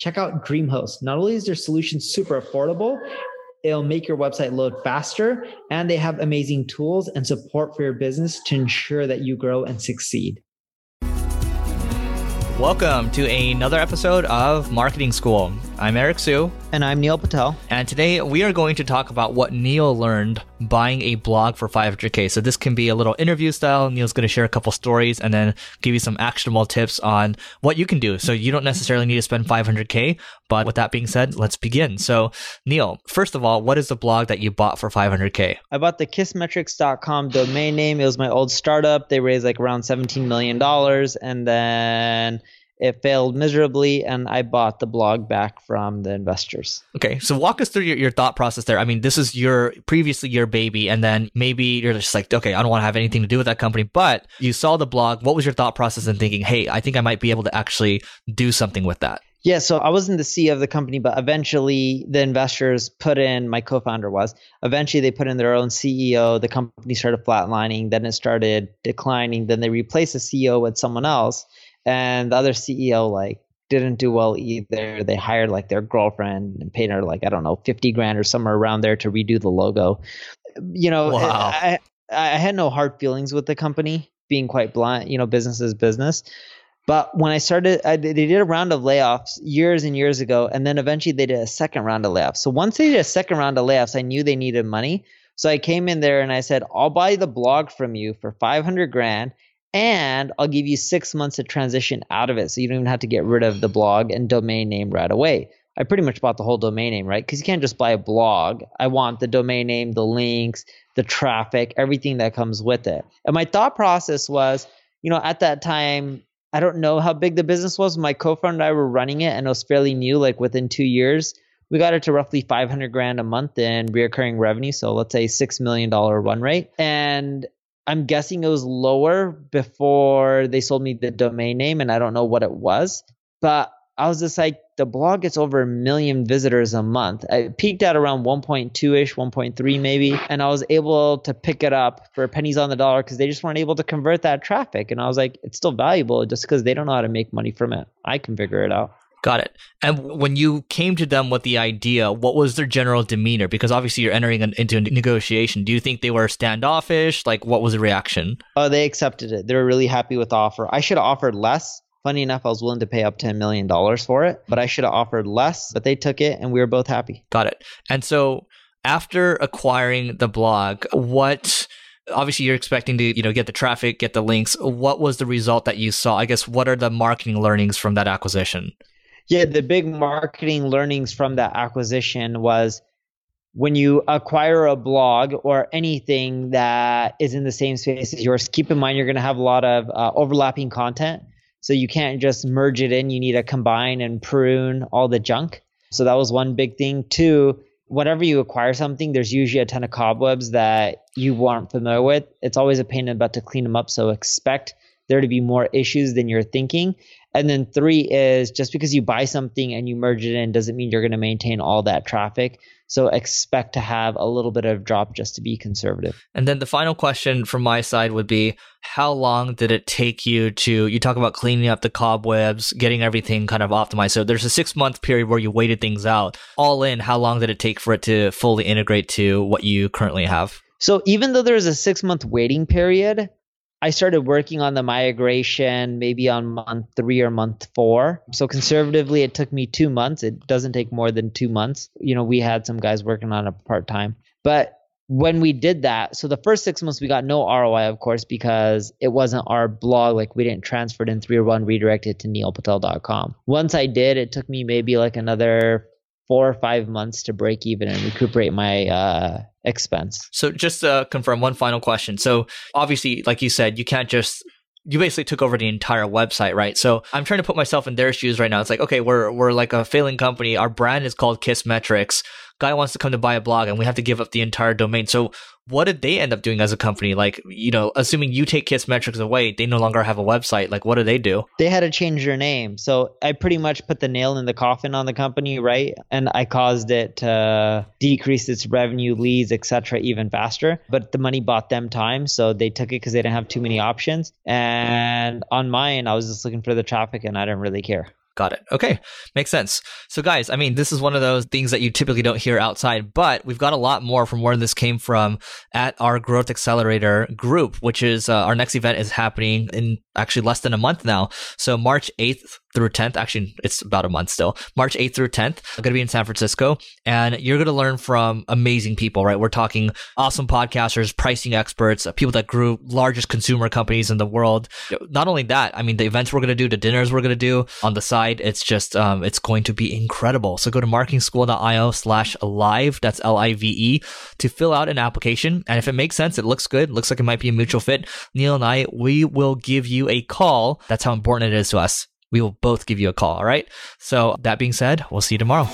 Check out DreamHost. Not only is their solution super affordable, it'll make your website load faster, and they have amazing tools and support for your business to ensure that you grow and succeed. Welcome to another episode of Marketing School. I'm Eric Siu. And I'm Neil Patel. And today we are going to talk about what Neil learned buying a blog for 500K. So this can be a little interview style. Neil's going to share a couple stories and then give you some actionable tips on what you can do. So you don't necessarily need to spend 500K. But with that being said, let's begin. So Neil, first of all, what is the blog that you bought for 500K? I bought the kissmetrics.com domain name. It was my old startup. They raised like around $17 million. And then it failed miserably and i bought the blog back from the investors okay so walk us through your, your thought process there i mean this is your previously your baby and then maybe you're just like okay i don't want to have anything to do with that company but you saw the blog what was your thought process in thinking hey i think i might be able to actually do something with that yeah, so I wasn't the CEO of the company, but eventually the investors put in, my co founder was, eventually they put in their own CEO. The company started flatlining, then it started declining. Then they replaced the CEO with someone else and the other CEO like didn't do well either. They hired like their girlfriend and paid her like I don't know fifty grand or somewhere around there to redo the logo. You know, eh, wow. I I had no hard feelings with the company, being quite blunt. You know, business is business. But when I started, I, they did a round of layoffs years and years ago, and then eventually they did a second round of layoffs. So once they did a second round of layoffs, I knew they needed money. So I came in there and I said, "I'll buy the blog from you for five hundred grand, and I'll give you six months to transition out of it. So you don't even have to get rid of the blog and domain name right away. I pretty much bought the whole domain name, right? Because you can't just buy a blog. I want the domain name, the links, the traffic, everything that comes with it. And my thought process was, you know, at that time, I don't know how big the business was. My co-founder and I were running it, and it was fairly new. Like within two years, we got it to roughly 500 grand a month in reoccurring revenue. So let's say six million dollar run rate. And I'm guessing it was lower before they sold me the domain name, and I don't know what it was. But I was just like, the blog gets over a million visitors a month. I peaked at around 1.2 ish, 1.3 maybe, and I was able to pick it up for pennies on the dollar because they just weren't able to convert that traffic. And I was like, it's still valuable just because they don't know how to make money from it. I can figure it out. Got it. And when you came to them with the idea, what was their general demeanor? Because obviously you're entering an, into a negotiation. Do you think they were standoffish? Like, what was the reaction? Oh, they accepted it. They were really happy with the offer. I should have offered less. Funny enough, I was willing to pay up $10 million for it, but I should have offered less, but they took it and we were both happy. Got it. And so after acquiring the blog, what obviously you're expecting to you know get the traffic get the links what was the result that you saw i guess what are the marketing learnings from that acquisition yeah, the big marketing learnings from that acquisition was when you acquire a blog or anything that is in the same space as yours, keep in mind you're going to have a lot of uh, overlapping content. So you can't just merge it in. You need to combine and prune all the junk. So that was one big thing. Two, whenever you acquire something, there's usually a ton of cobwebs that you weren't familiar with. It's always a pain in the butt to clean them up. So expect there to be more issues than you're thinking. And then three is just because you buy something and you merge it in doesn't mean you're going to maintain all that traffic. So expect to have a little bit of drop just to be conservative. And then the final question from my side would be how long did it take you to you talk about cleaning up the cobwebs, getting everything kind of optimized. So there's a 6 month period where you waited things out. All in, how long did it take for it to fully integrate to what you currently have? So even though there's a 6 month waiting period, I started working on the migration maybe on month three or month four. So conservatively, it took me two months. It doesn't take more than two months. You know, we had some guys working on it part time. But when we did that, so the first six months we got no ROI, of course, because it wasn't our blog. Like we didn't transfer it in 301, redirect it to neilpatel.com. Once I did, it took me maybe like another four or five months to break even and recuperate my uh, expense. So just to confirm one final question. So obviously, like you said, you can't just you basically took over the entire website, right? So I'm trying to put myself in their shoes right now. It's like, okay, we're we're like a failing company. Our brand is called Kissmetrics. Guy wants to come to buy a blog and we have to give up the entire domain. So what did they end up doing as a company? Like, you know, assuming you take Kissmetrics away, they no longer have a website. Like, what do they do? They had to change their name. So I pretty much put the nail in the coffin on the company, right? And I caused it to decrease its revenue, leads, etc., even faster. But the money bought them time, so they took it because they didn't have too many options. And on mine, I was just looking for the traffic, and I didn't really care. Got it. Okay. Makes sense. So, guys, I mean, this is one of those things that you typically don't hear outside, but we've got a lot more from where this came from at our Growth Accelerator group, which is uh, our next event is happening in actually less than a month now. So, March 8th through 10th. Actually, it's about a month still. March 8th through 10th. I'm going to be in San Francisco and you're going to learn from amazing people, right? We're talking awesome podcasters, pricing experts, uh, people that grew largest consumer companies in the world. Not only that, I mean, the events we're going to do, the dinners we're going to do on the side, it's just, um, it's going to be incredible. So go to marketingschool.io slash live. That's L-I-V-E to fill out an application. And if it makes sense, it looks good, looks like it might be a mutual fit. Neil and I, we will give you a call. That's how important it is to us we will both give you a call. All right. So, that being said, we'll see you tomorrow.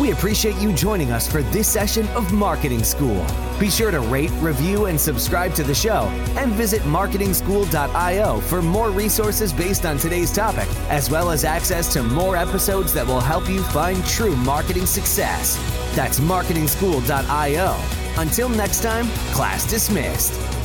We appreciate you joining us for this session of Marketing School. Be sure to rate, review, and subscribe to the show, and visit marketingschool.io for more resources based on today's topic, as well as access to more episodes that will help you find true marketing success. That's marketingschool.io. Until next time, class dismissed.